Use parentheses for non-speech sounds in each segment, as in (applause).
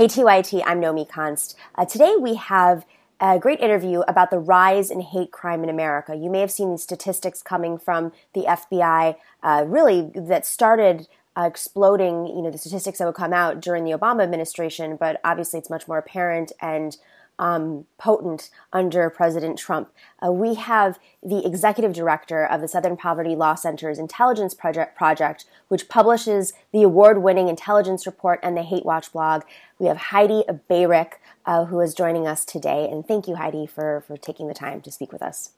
Hey, TYT, I'm Nomiki Konst. Uh, today we have a great interview about the rise in hate crime in America. You may have seen the statistics coming from the FBI, uh, really, that started uh, exploding, you know, the statistics that would come out during the Obama administration, but obviously it's much more apparent and um, potent under President Trump. Uh, we have the executive director of the Southern Poverty Law Center's Intelligence Project, Project which publishes the award winning intelligence report and the Hatewatch blog. We have Heidi Beirich, uh, who is joining us today. And thank you, Heidi, for, for taking the time to speak with us.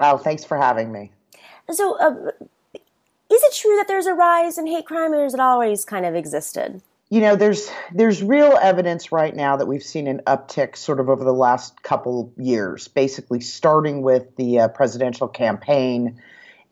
Oh, thanks for having me. So, uh, is it true that there's a rise in hate crime, or has it always kind of existed? You know there's there's real evidence right now that we've seen an uptick sort of over the last couple years basically starting with the uh, presidential campaign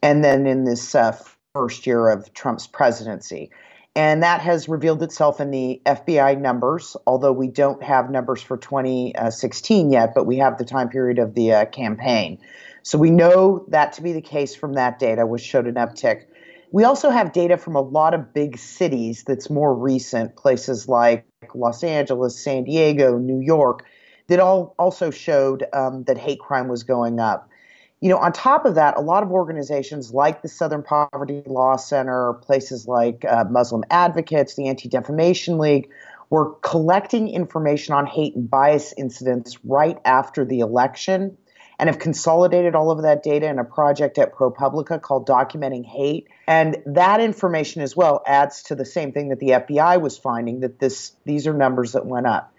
and then in this uh, first year of Trump's presidency. And that has revealed itself in the FBI numbers although we don't have numbers for 2016 yet but we have the time period of the uh, campaign. So we know that to be the case from that data which showed an uptick we also have data from a lot of big cities that's more recent, places like Los Angeles, San Diego, New York, that all also showed um, that hate crime was going up. You know, on top of that, a lot of organizations like the Southern Poverty Law Center, places like uh, Muslim Advocates, the Anti Defamation League, were collecting information on hate and bias incidents right after the election and have consolidated all of that data in a project at ProPublica called Documenting Hate. And that information as well adds to the same thing that the FBI was finding that this these are numbers that went up.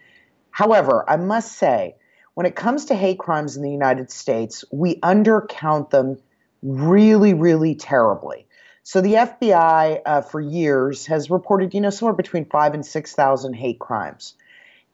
However, I must say, when it comes to hate crimes in the United States, we undercount them really, really terribly. So the FBI, uh, for years, has reported, you know, somewhere between five and six thousand hate crimes.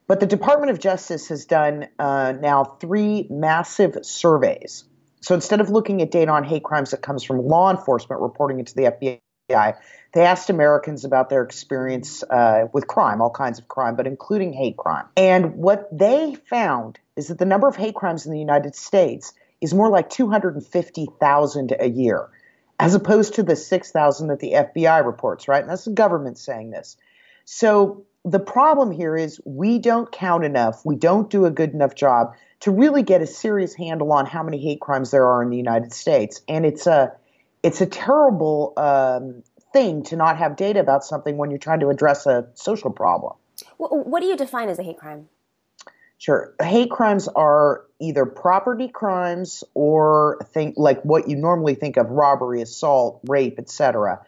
But the Department of Justice has done uh, now three massive surveys. So instead of looking at data on hate crimes that comes from law enforcement reporting it to the FBI, they asked Americans about their experience uh, with crime, all kinds of crime, but including hate crime. And what they found is that the number of hate crimes in the United States is more like 250,000 a year, as opposed to the 6,000 that the FBI reports, right? And that's the government saying this. So the problem here is we don't count enough, we don't do a good enough job to really get a serious handle on how many hate crimes there are in the United States, and it's a it's a terrible um, thing to not have data about something when you're trying to address a social problem. What do you define as a hate crime? Sure, hate crimes are either property crimes or think like what you normally think of robbery, assault, rape, etc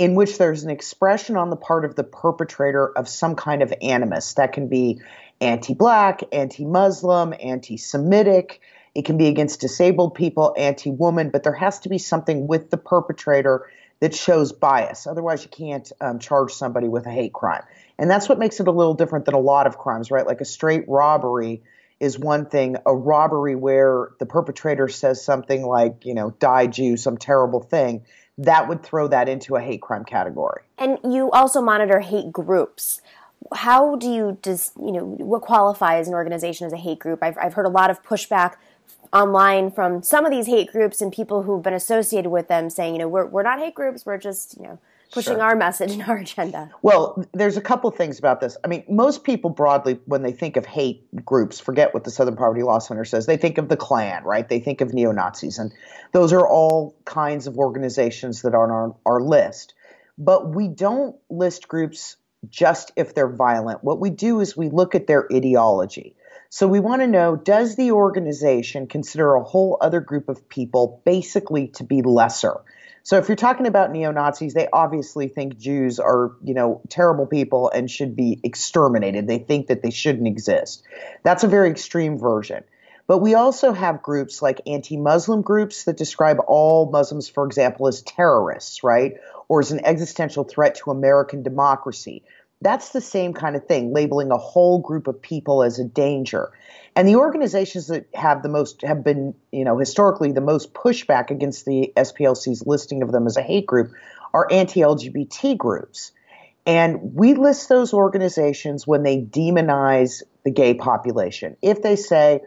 in which there's an expression on the part of the perpetrator of some kind of animus. That can be anti black, anti Muslim, anti Semitic. It can be against disabled people, anti woman, but there has to be something with the perpetrator that shows bias. Otherwise, you can't um, charge somebody with a hate crime. And that's what makes it a little different than a lot of crimes, right? Like a straight robbery is one thing, a robbery where the perpetrator says something like, you know, die Jew, some terrible thing that would throw that into a hate crime category. And you also monitor hate groups. How do you just you know what qualifies an organization as a hate group? I've I've heard a lot of pushback online from some of these hate groups and people who've been associated with them saying, you know, we're we're not hate groups, we're just, you know, pushing sure. our message and our agenda. Well, there's a couple things about this. I mean, most people broadly, when they think of hate groups, forget what the Southern Poverty Law Center says. They think of the Klan, right? They think of neo Nazis. And those are all kinds of organizations that are on our, our list. But we don't list groups just if they're violent. What we do is we look at their ideology. So we want to know does the organization consider a whole other group of people basically to be lesser? So if you're talking about neo Nazis, they obviously think Jews are, you know, terrible people and should be exterminated. They think that they shouldn't exist. That's a very extreme version. But we also have groups like anti Muslim groups that describe all Muslims, for example, as terrorists, right? Or as an existential threat to American democracy. That's the same kind of thing, labeling a whole group of people as a danger. And the organizations that have the most have been, you know, historically the most pushback against the SPLC's listing of them as a hate group are anti-LGBT groups. And we list those organizations when they demonize the gay population. If they say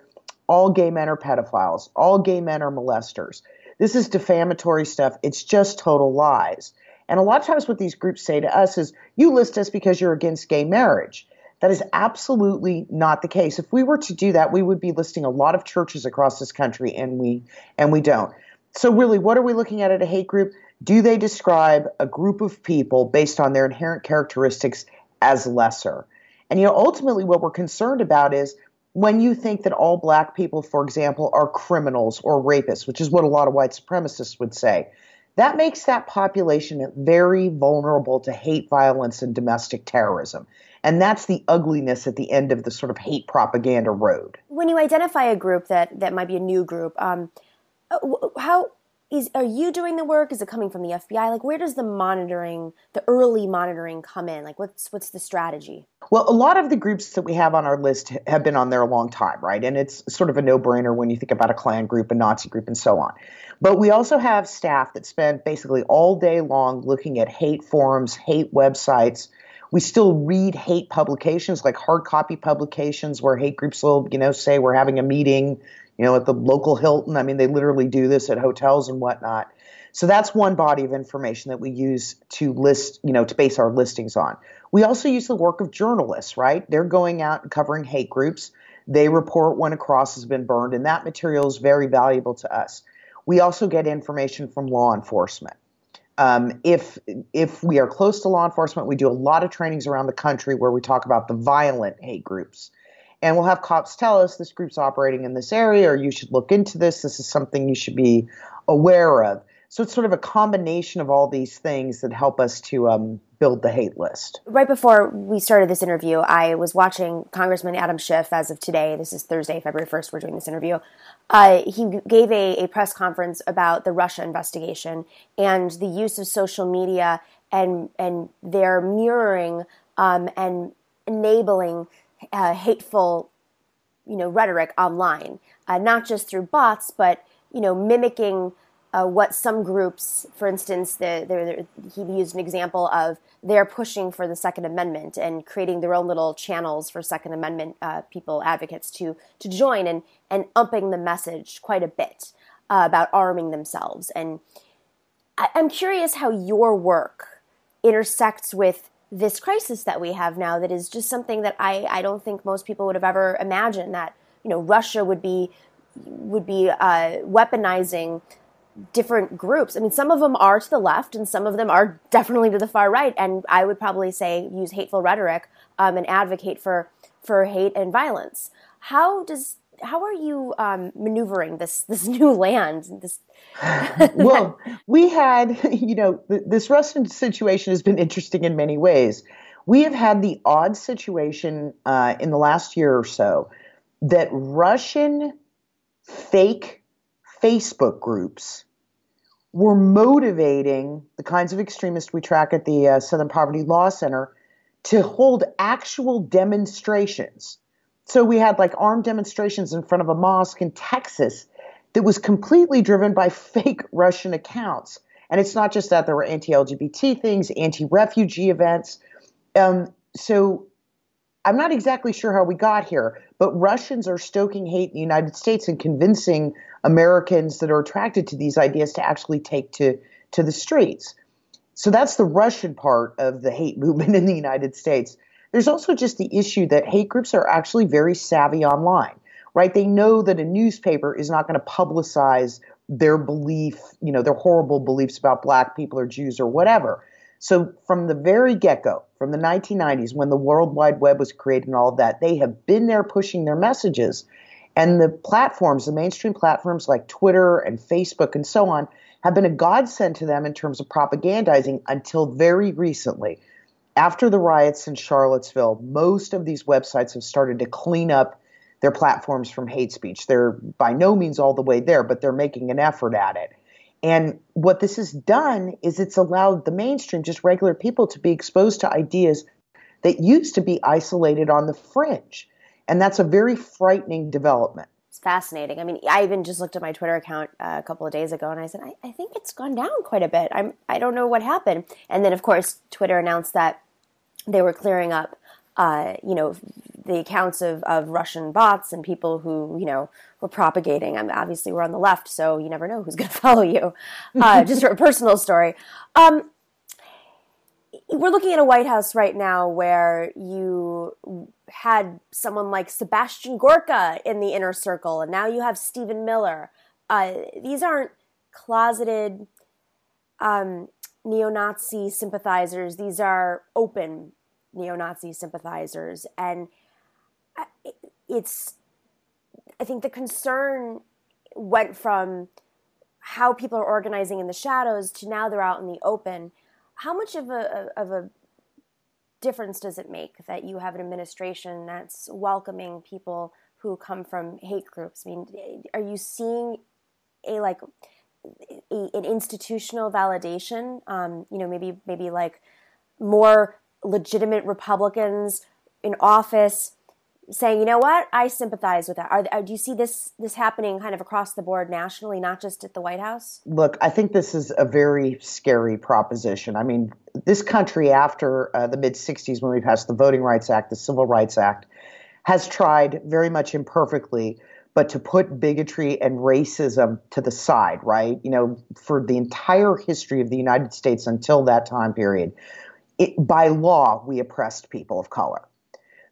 all gay men are pedophiles, all gay men are molesters, this is defamatory stuff. It's just total lies. And a lot of times, what these groups say to us is, you list us because you're against gay marriage That is absolutely not the case. If we were to do that, we would be listing a lot of churches across this country, and we and we don't. So really, what are we looking at at a hate group? Do they describe a group of people based on their inherent characteristics as lesser? And you know, ultimately, what we're concerned about is when you think that all black people, for example, are criminals or rapists, which is what a lot of white supremacists would say that makes that population very vulnerable to hate violence and domestic terrorism. And that's the ugliness at the end of the sort of hate propaganda road. When you identify a group that, that might be a new group, um, uh, how is are you doing the work? Is it coming from the FBI? Like, where does the monitoring, the early monitoring, come in? Like, what's what's the strategy? Well, a lot of the groups that we have on our list have been on there a long time, right? And it's sort of a no-brainer when you think about a Klan group, a Nazi group, and so on. But we also have staff that spend basically all day long looking at hate forums, hate websites. We still read hate publications like hard copy publications where hate groups will, you know, say we're having a meeting you know, at the local Hilton. I mean, they literally do this at hotels and whatnot. So that's one body of information that we use to list, you know, to base our listings on. We also use the work of journalists, right? They're going out and covering hate groups. They report when a cross has been burned, and that material is very valuable to us. We also get information from law enforcement. Um, if if we are close to law enforcement, we do a lot of trainings around the country where we talk about the violent hate groups and we'll have cops tell us this group's operating in this area or you should look into this this is something you should be aware of so it's sort of a combination of all these things that help us to um, build the hate list. Right before we started this interview, I was watching Congressman Adam Schiff as of today. This is Thursday, February 1st, we're doing this interview. Uh, he gave a, a press conference about the Russia investigation and the use of social media and, and their mirroring um, and enabling uh, hateful, you know, rhetoric online, uh, not just through bots, but you know, mimicking uh, what some groups, for instance, the, the, the, he used an example of they're pushing for the Second Amendment and creating their own little channels for Second Amendment uh, people, advocates to to join and and upping the message quite a bit uh, about arming themselves. And I'm curious how your work intersects with this crisis that we have now that is just something that I, I don't think most people would have ever imagined that you know Russia would be would be uh, weaponizing different groups. I mean, some of them are to the left, and some of them are definitely to the far right. And I would probably say use hateful rhetoric um, and advocate for for hate and violence. How does how are you um, maneuvering this this new land? This (laughs) well, we had (laughs) you know this Russian situation has been interesting in many ways. We have had the odd situation uh, in the last year or so that Russian fake Facebook groups were motivating the kinds of extremists we track at the uh, Southern Poverty Law Center to hold actual demonstrations so we had like armed demonstrations in front of a mosque in Texas that was completely driven by (laughs) fake Russian accounts. And it's not just that there were anti-LGBT things, anti-refugee events. Um, so I'm not exactly sure how we got here, but Russians are stoking hate in the United States and convincing Americans that are attracted to these ideas to actually take to to the streets. So that's the Russian part of the hate (laughs) movement in the United States. There's also just the issue that hate groups are actually very savvy online, right? They know that a newspaper is not going to publicize their belief, you know, their horrible beliefs about black people or Jews or whatever. So from the very get-go, from the 1990s when the World Wide Web was created and all of that, they have been there pushing their messages. And the platforms, the mainstream platforms like Twitter and Facebook and so on, have been a godsend to them in terms of propagandizing until very recently after the riots in Charlottesville, most of these websites have started to clean up their platforms from hate speech. They're by no means all the way there, but they're making an effort at it. And what this has done is it's allowed the mainstream, just regular people, to be exposed to ideas that used to be isolated on the fringe. And that's a very frightening development. It's fascinating. I mean, I even just looked at my Twitter account uh, a couple of days ago and I said, I, I think it's gone down quite a bit. I'm, I don't know what happened. And then, of course, Twitter announced that they were clearing up, uh, you know, the accounts of, of Russian bots and people who, you know, were propagating. I mean, obviously, we're on the left, so you never know who's (laughs) going to follow you. Uh, just a personal story. Um, we're looking at a White House right now where you had someone like Sebastian Gorka in the inner circle, and now you have Stephen Miller. Uh, these aren't closeted um, neo Nazi sympathizers, these are open neo Nazi sympathizers. And it's, I think the concern went from how people are organizing in the shadows to now they're out in the open. How much of a, of a difference does it make that you have an administration that's welcoming people who come from hate groups? I mean, are you seeing a like a, an institutional validation? Um, you know, maybe maybe like more legitimate Republicans in office saying, you know what, I sympathize with that. Are, are, do you see this this happening kind of across the board nationally, not just at the White House? Look, I think this is a very scary proposition. I mean, this country after uh, the mid '60s, when we passed the Voting Rights Act, the Civil Rights Act, has tried very much imperfectly. But to put bigotry and racism to the side, right? You know, for the entire history of the United States until that time period, it, by law, we oppressed people of color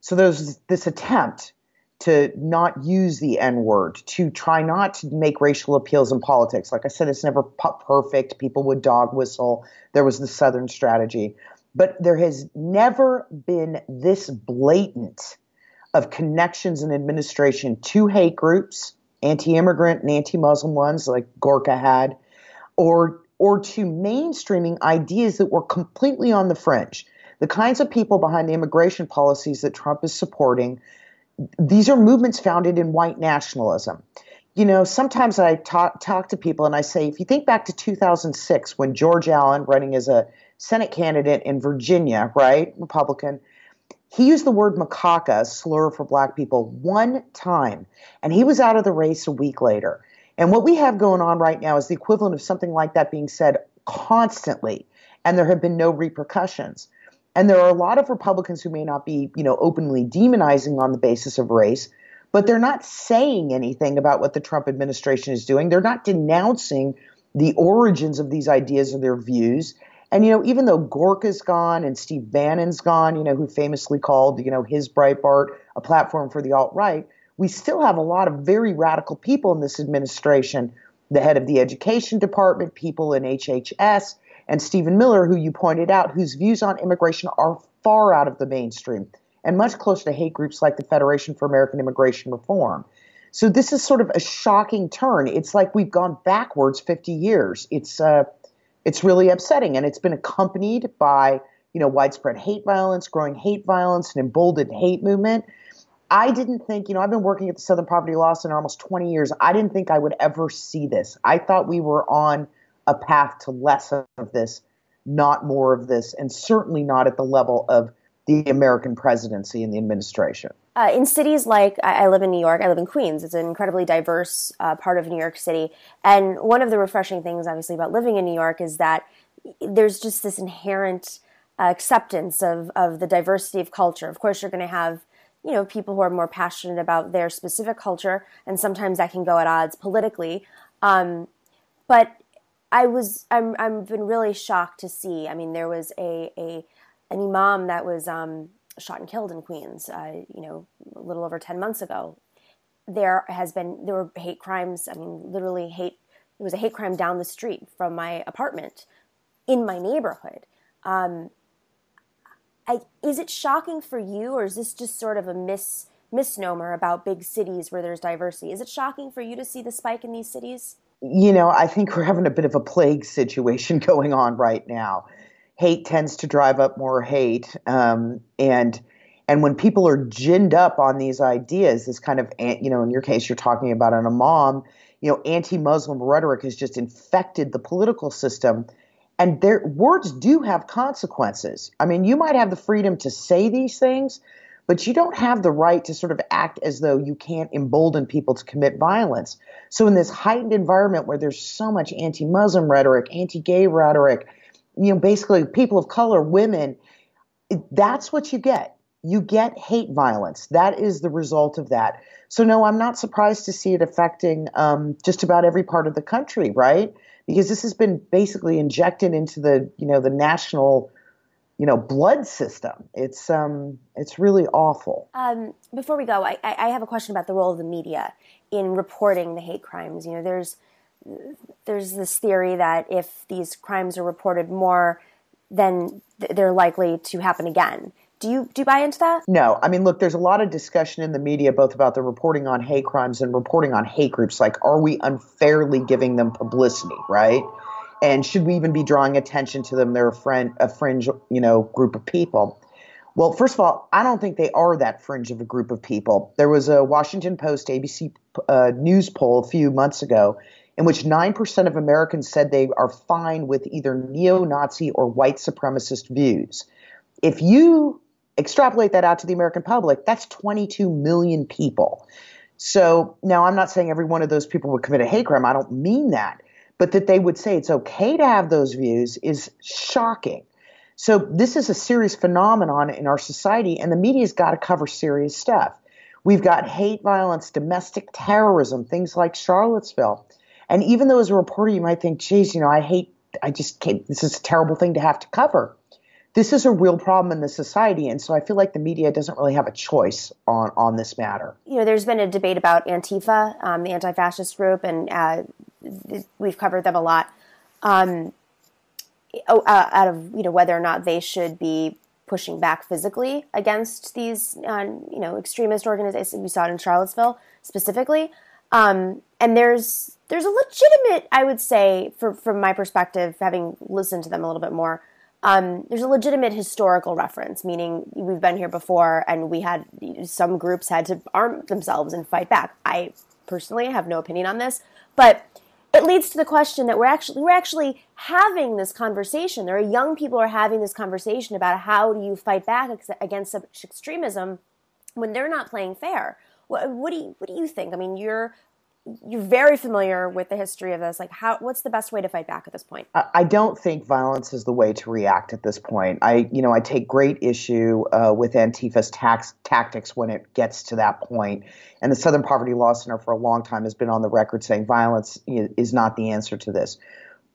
so there's this attempt to not use the N word, to try not to make racial appeals in politics. Like I said, it's never perfect. People would dog whistle. There was the Southern strategy. But there has never been this blatant of connections in administration to hate groups, anti immigrant and anti Muslim ones like Gorka had, or, or to mainstreaming ideas that were completely on the fringe the kinds of people behind the immigration policies that Trump is supporting, these are movements founded in white nationalism. You know, sometimes I talk, talk to people and I say, if you think back to 2006 when George Allen, running as a Senate candidate in Virginia, right, Republican, he used the word macaca, a slur for black people, one time, and he was out of the race a week later. And what we have going on right now is the equivalent of something like that being said constantly, and there have been no repercussions. And there are a lot of Republicans who may not be, you know, openly demonizing on the basis of race, but they're not saying anything about what the Trump administration is doing. They're not denouncing the origins of these ideas or their views. And you know, even though Gorka's gone and Steve Bannon's gone, you know, who famously called, you know, his Breitbart a platform for the alt right, we still have a lot of very radical people in this administration. The head of the education department, people in HHS, and Stephen Miller, who you pointed out, whose views on immigration are far out of the mainstream and much closer to hate groups like the Federation for American Immigration Reform. So this is sort of a shocking turn. It's like we've gone backwards 50 years. It's uh, it's really upsetting, and it's been accompanied by you know widespread hate violence, growing hate violence, an emboldened hate movement. I didn't think, you know, I've been working at the Southern Poverty Law Center almost 20 years. I didn't think I would ever see this. I thought we were on a path to less of this, not more of this, and certainly not at the level of the American presidency and the administration. Uh, in cities like I, live in New York, I live in Queens. It's an incredibly diverse uh, part of New York City, and one of the refreshing things, obviously, about living in New York is that there's just this inherent uh, acceptance of of the diversity of culture. Of course, you're going to have you know people who are more passionate about their specific culture, and sometimes that can go at odds politically. Um, but I was I'm I've been really shocked to see. I mean, there was a a an imam that was um, shot and killed in Queens. Uh, you know, a little over ten months ago. There has been there were hate crimes. I mean, literally hate. It was a hate crime down the street from my apartment, in my neighborhood. Um, I, is it shocking for you, or is this just sort of a mis misnomer about big cities where there's diversity? Is it shocking for you to see the spike in these cities? You know, I think we're having a bit of a plague situation (laughs) going on right now. Hate tends to drive up more hate, um, and and when people are ginned up on these ideas, this kind of you know, in your case, you're talking about an imam. You know, anti-Muslim rhetoric has just infected the political system, and their words do have consequences. I mean, you might have the freedom to say these things, but you don't have the right to sort of act as though you can't embolden people to commit violence. So, in this heightened environment where there's so much anti Muslim rhetoric, anti gay rhetoric, you know, basically people of color, women, that's what you get. You get hate violence. That is the result of that. So, no, I'm not surprised to see it affecting um, just about every part of the country, right? Because this has been basically injected into the, you know, the national you know blood system. It's um it's really awful. Um, before we go, I, I have a question about the role of the media in reporting the hate crimes. You know, there's there's this theory that if these crimes are reported more, then they're likely to happen again. Do you do you buy into that? No. I mean, look, there's a lot of discussion in the media both about the reporting on hate crimes and reporting on hate groups. Like, are we unfairly giving them publicity, right? And should we even be drawing attention to them? They're a friend, a fringe, you know, group of people. Well, first of all, I don't think they are that fringe of a group of people. There was a Washington Post ABC uh, news poll a few months ago in which 9% of Americans said they are fine with either neo Nazi or white supremacist views. If you extrapolate that out to the American public, that's 22 million people. So now I'm not saying every one of those people would commit a hate crime. I don't mean that. But that they would say it's okay to have those views is shocking. So this is a serious phenomenon in our society, and the media's got to cover serious stuff. We've got hate violence, domestic terrorism, things like Charlottesville. And even though as a reporter you might think, geez, you know, I hate, I just can't, this is a terrible thing to have to cover this is a real problem in the society, and so I feel like the media doesn't really have a choice on on this matter. You know, there's been a debate about Antifa, um, the anti-fascist group, and uh, we've covered them a lot. Um, oh, uh, out of you know whether or not they should be pushing back physically against these uh, you know extremist organizations. We saw it in Charlottesville specifically, um, and there's there's a legitimate, I would say, for, from my perspective, having listened to them a little bit more um, there's a legitimate historical reference, meaning we've been here before and we had some groups had to arm themselves and fight back. I personally have no opinion on this, but it leads to the question that we're actually we're actually having this conversation. There are young people are having this conversation about how do you fight back against such extremism when they're not playing fair. What, what do you what do you think? I mean, you're you're very familiar with the history of this. Like, how? What's the best way to fight back at this point? I don't think violence is the way to react at this point. I, you know, I take great issue uh, with Antifa's tax tactics when it gets to that point. And the Southern Poverty Law Center for a long time has been on the record saying violence is not the answer to this.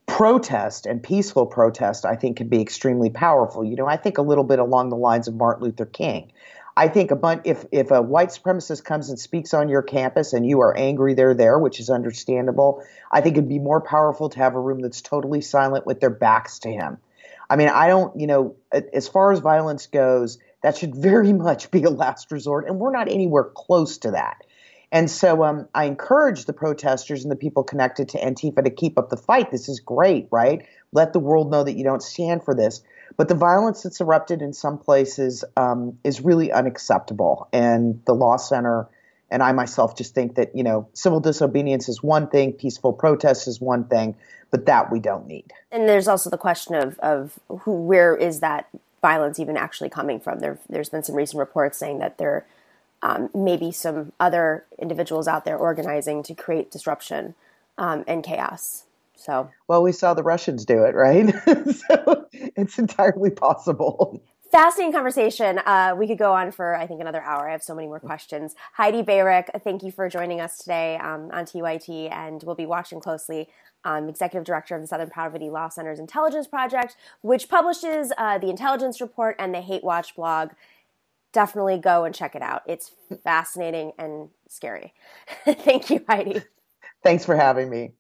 Protest and peaceful protest, I think, can be extremely powerful. You know, I think a little bit along the lines of Martin Luther King. I think a bunch if if a white supremacist comes and speaks on your campus and you are angry they're there, which is understandable, I think it'd be more powerful to have a room that's totally silent with their backs to him. I mean, I don't, you know, as far as violence goes, that should (laughs) very much be a last resort, and we're not anywhere close to that. And so um, I encourage the protesters and the people connected to Antifa to keep up the fight. This is great, right? Let the world know that you don't stand for this. But the violence that's erupted in some places um, is really unacceptable. And the Law Center and I myself just think that, you know, civil disobedience is one thing, peaceful protest is one thing, but that we don't need. And there's also the question of, of who, where is that violence even actually coming from? There, there's been some recent reports saying that there um, may be some other individuals out there organizing to create disruption um, and chaos. So, well, we saw the Russians do it, right? (laughs) so it's entirely possible. Fascinating conversation. Uh, we could go on for, I think, another hour. I have so many more questions. Heidi Beirich, thank you for joining us today um, on TYT, and we'll be watching closely. Um, executive director of the Southern Poverty Law Center's Intelligence Project, which publishes uh, the Intelligence Report and the Hatewatch blog. Definitely go and check it out. It's fascinating and scary. (laughs) Thank you, Heidi. Thanks for having me.